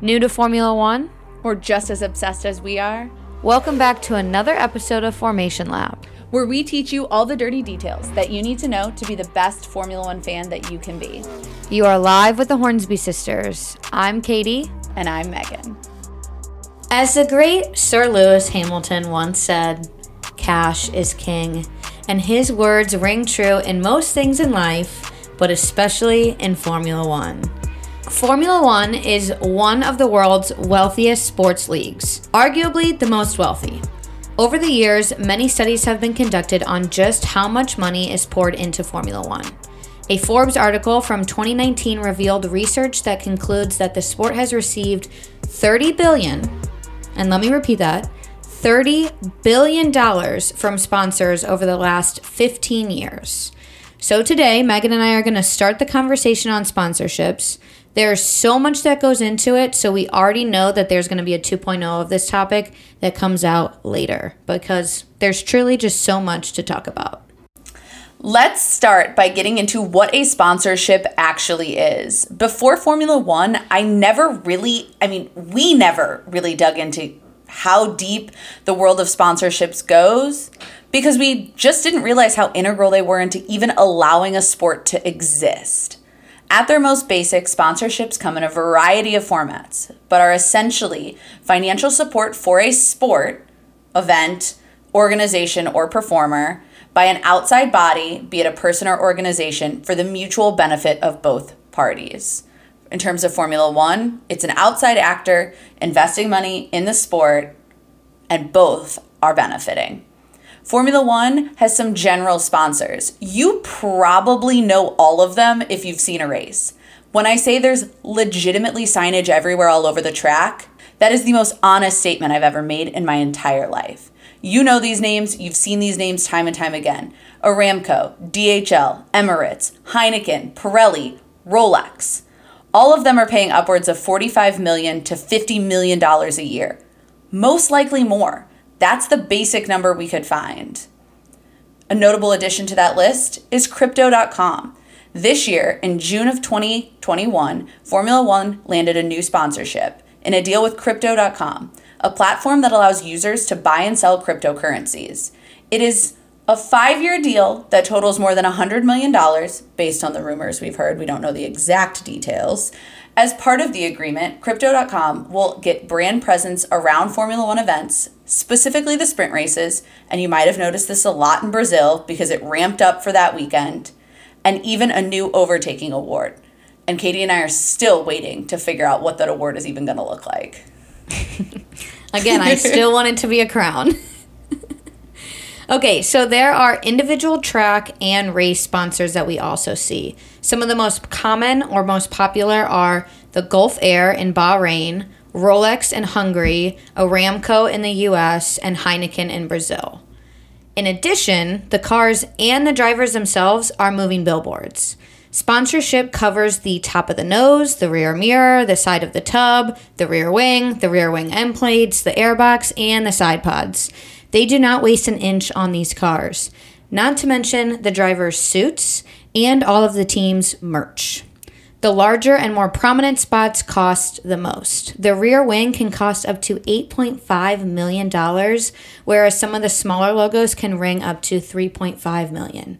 New to Formula One? Or just as obsessed as we are? Welcome back to another episode of Formation Lap, where we teach you all the dirty details that you need to know to be the best Formula One fan that you can be. You are live with the Hornsby sisters. I'm Katie. And I'm Megan. As the great Sir Lewis Hamilton once said, cash is king. And his words ring true in most things in life, but especially in Formula One. Formula One is one of the world's wealthiest sports leagues, arguably the most wealthy. Over the years, many studies have been conducted on just how much money is poured into Formula One. A Forbes article from 2019 revealed research that concludes that the sport has received 30 billion, and let me repeat that, 30 billion dollars from sponsors over the last 15 years. So today, Megan and I are going to start the conversation on sponsorships there's so much that goes into it, so we already know that there's going to be a 2.0 of this topic that comes out later because there's truly just so much to talk about. Let's start by getting into what a sponsorship actually is. Before Formula One, I never really, I mean, we never really dug into how deep the world of sponsorships goes because we just didn't realize how integral they were into even allowing a sport to exist. At their most basic, sponsorships come in a variety of formats, but are essentially financial support for a sport, event, organization, or performer by an outside body, be it a person or organization, for the mutual benefit of both parties. In terms of Formula One, it's an outside actor investing money in the sport, and both are benefiting. Formula One has some general sponsors. You probably know all of them if you've seen a race. When I say there's legitimately signage everywhere all over the track, that is the most honest statement I've ever made in my entire life. You know these names, you've seen these names time and time again Aramco, DHL, Emirates, Heineken, Pirelli, Rolex. All of them are paying upwards of 45 million to $50 million a year. Most likely more. That's the basic number we could find. A notable addition to that list is Crypto.com. This year, in June of 2021, Formula One landed a new sponsorship in a deal with Crypto.com, a platform that allows users to buy and sell cryptocurrencies. It is a five year deal that totals more than $100 million, based on the rumors we've heard. We don't know the exact details. As part of the agreement, Crypto.com will get brand presence around Formula One events, specifically the sprint races, and you might have noticed this a lot in Brazil because it ramped up for that weekend, and even a new overtaking award. And Katie and I are still waiting to figure out what that award is even going to look like. Again, I still want it to be a crown. Okay, so there are individual track and race sponsors that we also see. Some of the most common or most popular are the Gulf Air in Bahrain, Rolex in Hungary, Aramco in the US, and Heineken in Brazil. In addition, the cars and the drivers themselves are moving billboards. Sponsorship covers the top of the nose, the rear mirror, the side of the tub, the rear wing, the rear wing end plates, the airbox, and the side pods. They do not waste an inch on these cars, not to mention the driver's suits and all of the team's merch. The larger and more prominent spots cost the most. The rear wing can cost up to $8.5 million, whereas some of the smaller logos can ring up to 3.5 million.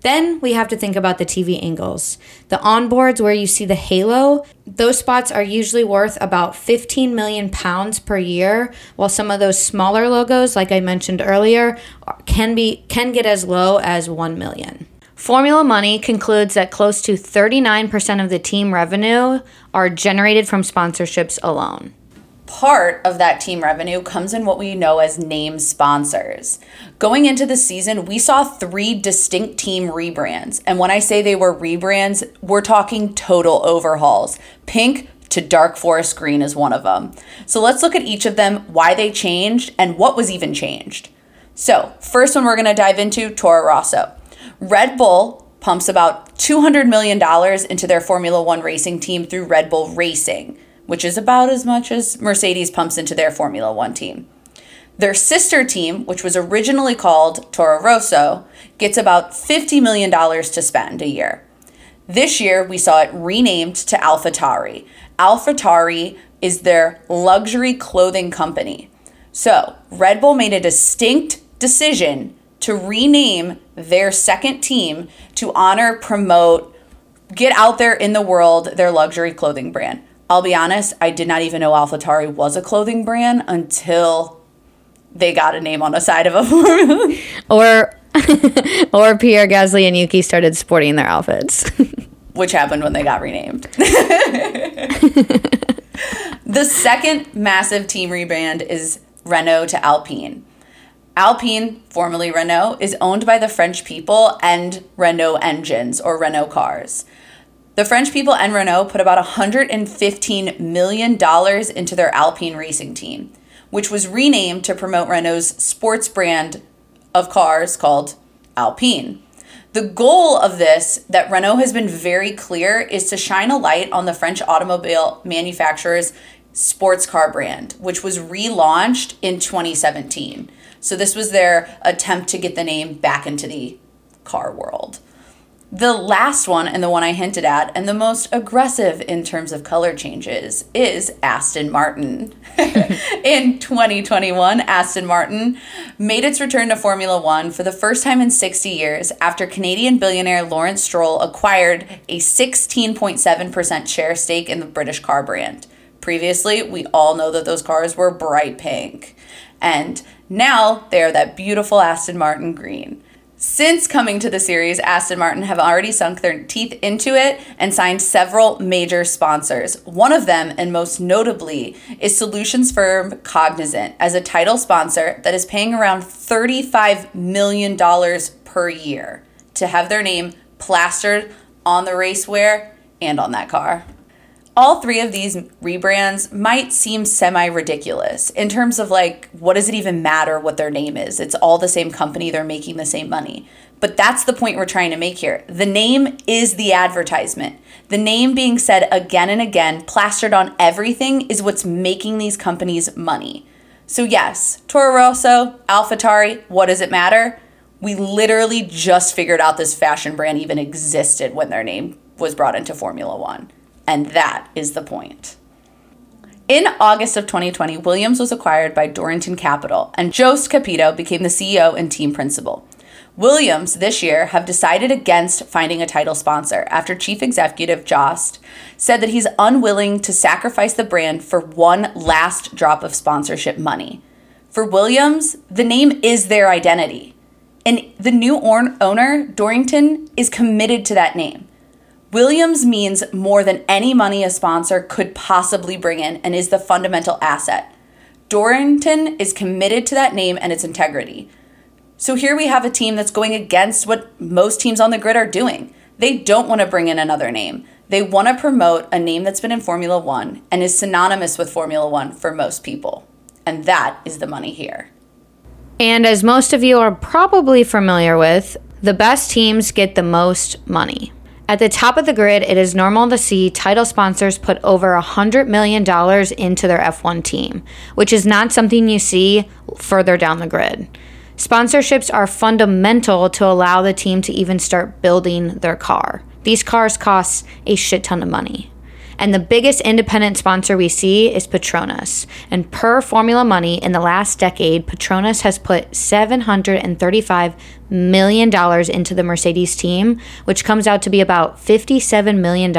Then we have to think about the TV angles. The onboards where you see the halo, those spots are usually worth about 15 million pounds per year, while some of those smaller logos, like I mentioned earlier, can be can get as low as 1 million. Formula Money concludes that close to 39% of the team revenue are generated from sponsorships alone part of that team revenue comes in what we know as name sponsors. Going into the season, we saw three distinct team rebrands. And when I say they were rebrands, we're talking total overhauls. Pink to dark forest green is one of them. So let's look at each of them, why they changed, and what was even changed. So, first one we're going to dive into Toro Rosso. Red Bull pumps about $200 million into their Formula One racing team through Red Bull Racing which is about as much as Mercedes pumps into their Formula One team. Their sister team, which was originally called Toro Rosso, gets about $50 million to spend a year. This year, we saw it renamed to AlphaTauri. AlphaTauri is their luxury clothing company. So, Red Bull made a distinct decision to rename their second team to honor, promote, get out there in the world their luxury clothing brand. I'll be honest, I did not even know AlphaTauri was a clothing brand until they got a name on the side of a formula. Or or Pierre Gasly and Yuki started sporting their outfits. which happened when they got renamed. the second massive team rebrand is Renault to Alpine. Alpine, formerly Renault, is owned by the French people and Renault engines or Renault cars. The French people and Renault put about $115 million into their Alpine racing team, which was renamed to promote Renault's sports brand of cars called Alpine. The goal of this, that Renault has been very clear, is to shine a light on the French automobile manufacturer's sports car brand, which was relaunched in 2017. So, this was their attempt to get the name back into the car world. The last one, and the one I hinted at, and the most aggressive in terms of color changes, is Aston Martin. in 2021, Aston Martin made its return to Formula One for the first time in 60 years after Canadian billionaire Lawrence Stroll acquired a 16.7% share stake in the British car brand. Previously, we all know that those cars were bright pink. And now they are that beautiful Aston Martin green. Since coming to the series, Aston Martin have already sunk their teeth into it and signed several major sponsors. One of them, and most notably, is solutions firm Cognizant as a title sponsor that is paying around $35 million per year to have their name plastered on the racewear and on that car all three of these rebrands might seem semi ridiculous in terms of like, what does it even matter what their name is? It's all the same company, they're making the same money. But that's the point we're trying to make here. The name is the advertisement. The name being said again and again, plastered on everything, is what's making these companies money. So, yes, Toro Rosso, AlphaTauri, what does it matter? We literally just figured out this fashion brand even existed when their name was brought into Formula One. And that is the point. In August of 2020, Williams was acquired by Dorrington Capital, and Jost Capito became the CEO and team principal. Williams this year have decided against finding a title sponsor after chief executive Jost said that he's unwilling to sacrifice the brand for one last drop of sponsorship money. For Williams, the name is their identity. And the new owner, Dorrington, is committed to that name. Williams means more than any money a sponsor could possibly bring in and is the fundamental asset. Dorrington is committed to that name and its integrity. So here we have a team that's going against what most teams on the grid are doing. They don't want to bring in another name. They want to promote a name that's been in Formula One and is synonymous with Formula One for most people. And that is the money here. And as most of you are probably familiar with, the best teams get the most money. At the top of the grid, it is normal to see title sponsors put over $100 million into their F1 team, which is not something you see further down the grid. Sponsorships are fundamental to allow the team to even start building their car. These cars cost a shit ton of money. And the biggest independent sponsor we see is Petronas. And per Formula Money, in the last decade, Petronas has put $735 million into the Mercedes team, which comes out to be about $57 million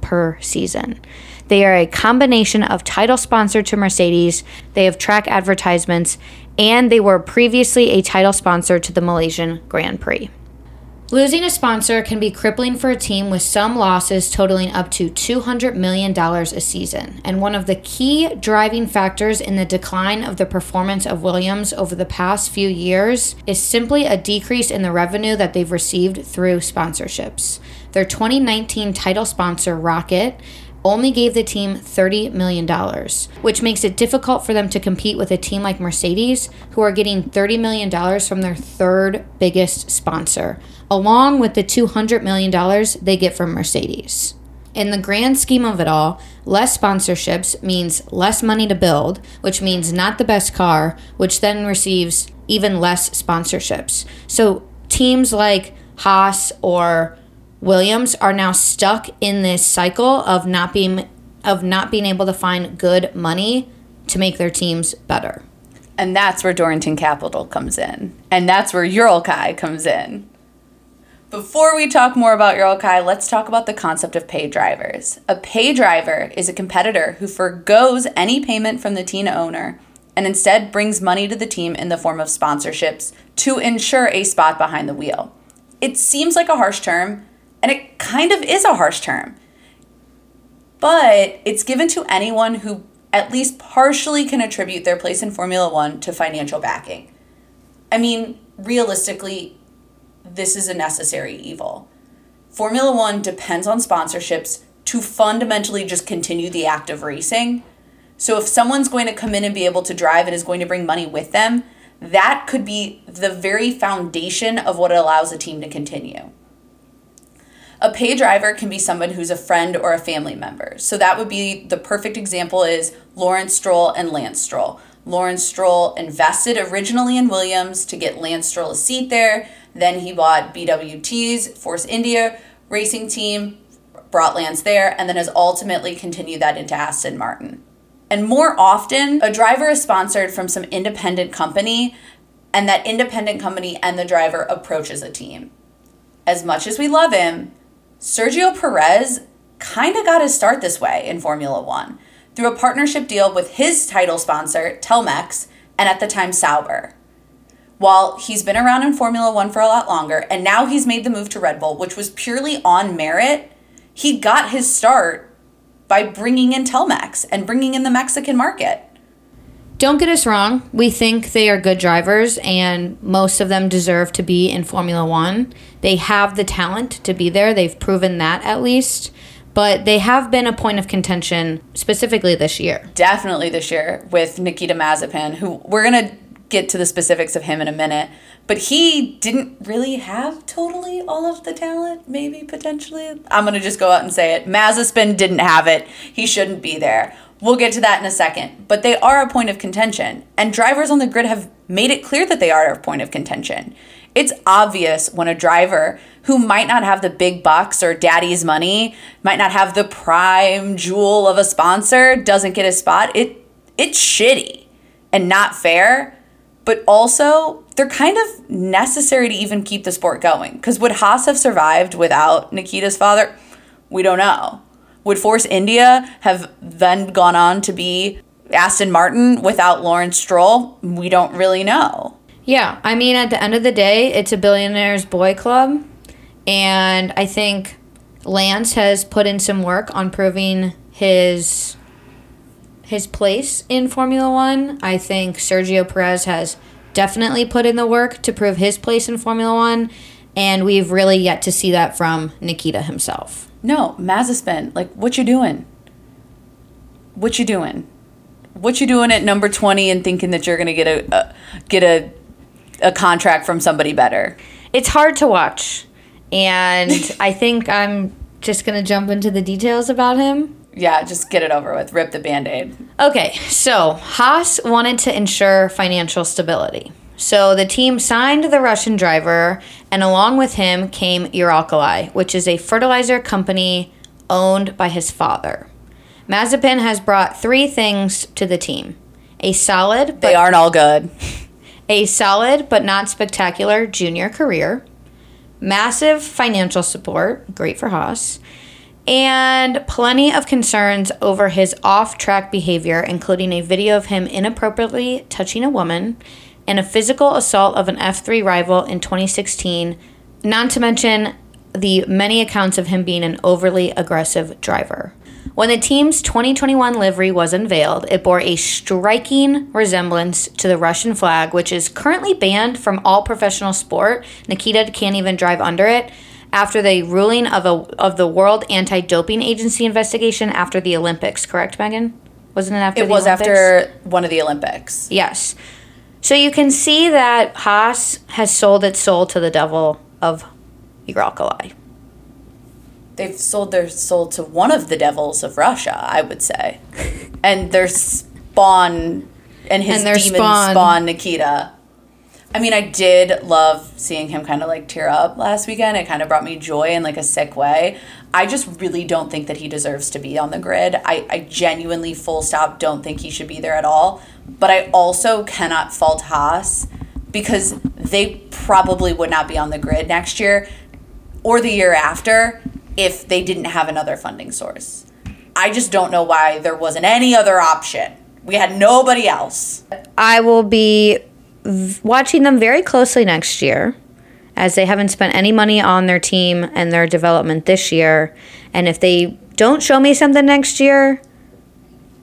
per season. They are a combination of title sponsor to Mercedes, they have track advertisements, and they were previously a title sponsor to the Malaysian Grand Prix. Losing a sponsor can be crippling for a team with some losses totaling up to $200 million a season. And one of the key driving factors in the decline of the performance of Williams over the past few years is simply a decrease in the revenue that they've received through sponsorships. Their 2019 title sponsor, ROKiT, only gave the team $30 million, which makes it difficult for them to compete with a team like Mercedes, who are getting $30 million from their third biggest sponsor, along with the $200 million they get from Mercedes. In the grand scheme of it all, less sponsorships means less money to build, which means not the best car, which then receives even less sponsorships. So teams like Haas or Williams are now stuck in this cycle of not being of not being able to find good money to make their teams better. And that's where Dorrington Capital comes in. And that's where Uralkali comes in. Before we talk more about Uralkali, let's talk about the concept of pay drivers. A pay driver is a competitor who forgoes any payment from the team owner and instead brings money to the team in the form of sponsorships to ensure a spot behind the wheel. It seems like a harsh term, and it kind of is a harsh term. But it's given to anyone who at least partially can attribute their place in Formula One to financial backing. I mean, realistically, this is a necessary evil. Formula One depends on sponsorships to fundamentally just continue the act of racing. So if someone's going to come in and be able to drive and is going to bring money with them, that could be the very foundation of what allows a team to continue. A pay driver can be someone who's a friend or a family member. So that would be the perfect example is Lawrence Stroll and Lance Stroll. Lawrence Stroll invested originally in Williams to get Lance Stroll a seat there. Then he bought BWT's Force India racing team, brought Lance there, and then has ultimately continued that into Aston Martin. And more often, a driver is sponsored from some independent company, and that independent company and the driver approaches a team. As much as we love him, Sergio Perez kind of got his start this way in Formula One through a partnership deal with his title sponsor, Telmex, and at the time Sauber. While he's been around in Formula One for a lot longer, and now he's made the move to Red Bull, which was purely on merit, he got his start by bringing in Telmex and bringing in the Mexican market. Don't get us wrong, we think they are good drivers and most of them deserve to be in Formula One. They have the talent to be there, they've proven that at least. But they have been a point of contention specifically this year. Definitely this year with Nikita Mazepin, who we're going to get to the specifics of him in a minute. But he didn't really have totally all of the talent, maybe potentially. I'm going to just go out and say it. Mazepin didn't have it. He shouldn't be there. We'll get to that in a second. But they are a point of contention. And drivers on the grid have made it clear that they are a point of contention. It's obvious when a driver who might not have the big bucks or daddy's money, might not have the prime jewel of a sponsor, doesn't get a spot. It it's shitty and not fair, but also they're kind of necessary to even keep the sport going. Because would Haas have survived without Nikita's father? We don't know. Would Force India have then gone on to be Aston Martin without Lawrence Stroll? We don't really know. Yeah, I mean, at the end of the day, it's a billionaire's boy club. And I think Lance has put in some work on proving his his place in Formula One. I think Sergio Perez has definitely put in the work to prove his place in Formula One, and we've really yet to see that from Nikita himself. No, Mazepin, like what you doing? What you doing? What you doing at number twenty and thinking that you're gonna get a, a get a a contract from somebody better? It's hard to watch, and I think I'm just gonna jump into the details about him. Yeah, just get it over with. Rip the band aid. Okay, so Haas wanted to ensure financial stability. So the team signed the Russian driver, and along with him came Uralkali, which is a fertilizer company owned by his father. Mazepin has brought three things to the team: a solid, but They aren't all good. a solid but not spectacular junior career, massive financial support, great for Haas, and plenty of concerns over his off track behavior, including a video of him inappropriately touching a woman and a physical assault of an F3 rival in 2016, not to mention the many accounts of him being an overly aggressive driver. When the team's 2021 livery was unveiled, it bore a striking resemblance to the Russian flag, which is currently banned from all professional sport. Nikita can't even drive under it after the ruling of a of the World Anti-Doping Agency investigation after the Olympics. Correct, Megan? Wasn't it after? It was Olympics? after one of the Olympics. Yes. So you can see that Haas has sold its soul to the devil of Uralkali. They've sold their soul to one of the devils of Russia, I would say. And their spawn and his And their demon spawn. spawn. Nikita. I mean, I did love seeing him kind of like tear up last weekend. It kind of brought me joy in like a sick way. I just really don't think that he deserves to be on the grid. I, I genuinely, full stop, don't think he should be there at all. But I also cannot fault Haas because they probably would not be on the grid next year or the year after if they didn't have another funding source. I just don't know why there wasn't any other option. We had nobody else. I will be v- watching them very closely next year as they haven't spent any money on their team and their development this year. And if they don't show me something next year,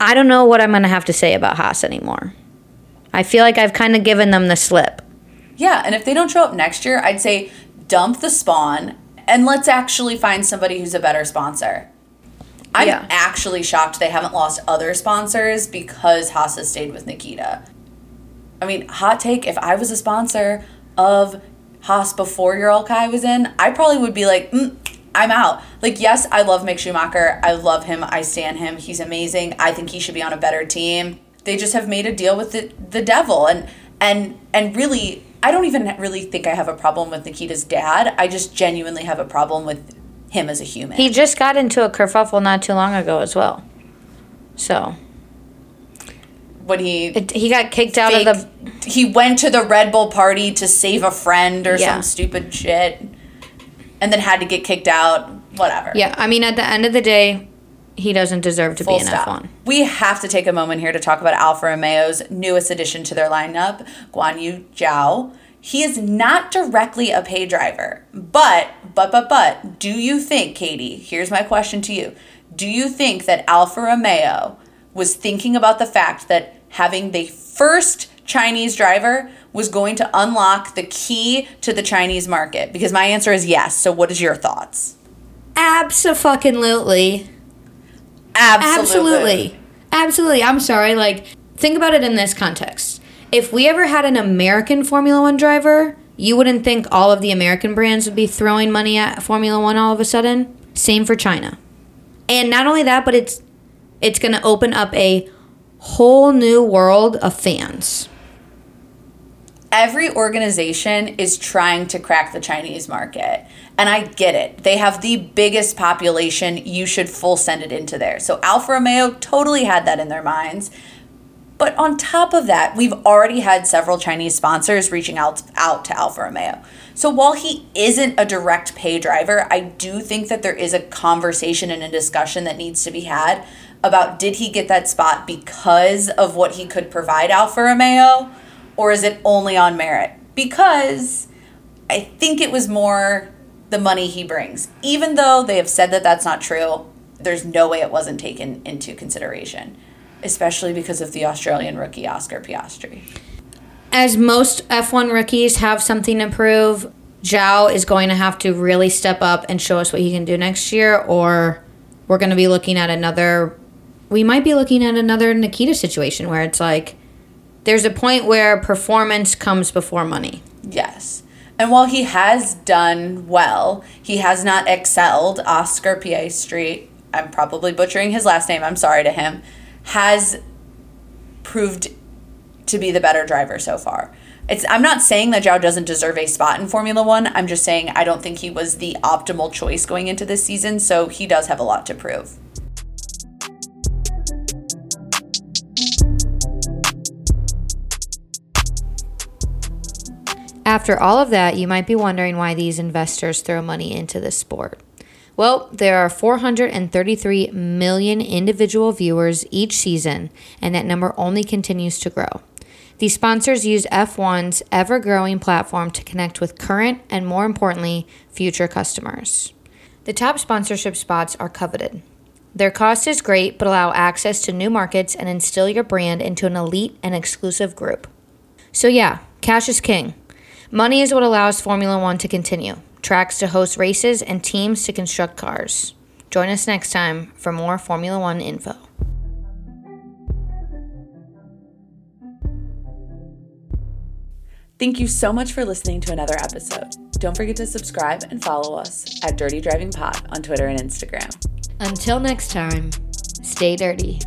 I don't know what I'm going to have to say about Haas anymore. I feel like I've kind of given them the slip. Yeah, and if they don't show up next year, I'd say dump the spawn and let's actually find somebody who's a better sponsor. I'm Yeah. actually shocked they haven't lost other sponsors because Haas has stayed with Nikita. I mean, hot take if I was a sponsor of Haas before Uralkali was in, I probably would be like, mm, I'm out. Like, yes, I love Mick Schumacher. I love him. I stand him. He's amazing. I think he should be on a better team. They just have made a deal with the, the devil. And, and, and really, I don't even really think I have a problem with Nikita's dad. I just genuinely have a problem with him as a human. He just got into a kerfuffle not too long ago as well. So when he it, he got kicked out fake- of the. he went to the Red Bull party to save a friend or Yeah. some stupid shit, and then had to get kicked out. Whatever. Yeah, I mean, at the end of the day, he doesn't deserve to Full be in stop. F1. We have to take a moment here to talk about Alfa Romeo's newest addition to their lineup, Guan Yu Zhou. He is not directly a pay driver, but but but but do you think, Katie? Here's my question to you: Do you think that Alfa Romeo was thinking about the fact that having the first Chinese driver was going to unlock the key to the Chinese market? Because my answer is yes. So, what is your thoughts? Absolutely. Absolutely. Absolutely. Absolutely. I'm sorry. Like, think about it in this context. If we ever had an American Formula One driver, you wouldn't think all of the American brands would be throwing money at Formula One all of a sudden. Same for China. And not only that, but it's it's going to open up a whole new world of fans. every organization is trying to crack the Chinese market. And I get it. They have the biggest population. You should full send it into there. So Alfa Romeo totally had that in their minds. But on top of that, we've already had several Chinese sponsors reaching out, out to Alfa Romeo. So while he isn't a direct pay driver, I do think that there is a conversation and a discussion that needs to be had about did he get that spot because of what he could provide Alfa Romeo or is it only on merit? Because I think it was more the money he brings. Even though they have said that that's not true, there's no way it wasn't taken into consideration, especially because of the Australian rookie Oscar Piastri. as most F1 rookies have something to prove, Zhou is going to have to really step up and show us what he can do next year, or we're going to be looking at another. We might be looking at another Nikita situation where it's like there's a point where performance comes before money. Yes. And while he has done well, he has not excelled. Oscar Piastri, I'm probably butchering his last name, I'm sorry to him, has proved to be the better driver so far. It's I'm not saying that Zhou doesn't deserve a spot in Formula 1. I'm just saying I don't think he was the optimal choice going into this season, so he does have a lot to prove. After all of that, you might be wondering why these investors throw money into this sport. Well, there are 433 million individual viewers each season, and that number only continues to grow. These sponsors use F1's ever growing platform to connect with current and, more importantly, future customers. The top sponsorship spots are coveted. Their cost is great, but allow access to new markets and instill your brand into an elite and exclusive group. So, yeah, cash is king. Money is what allows Formula One to continue, tracks to host races, and teams to construct cars. Join us next time for more Formula One info. Thank you so much for listening to another episode. Don't forget to subscribe and follow us at Dirty Driving Pod on Twitter and Instagram. Until next time, stay dirty.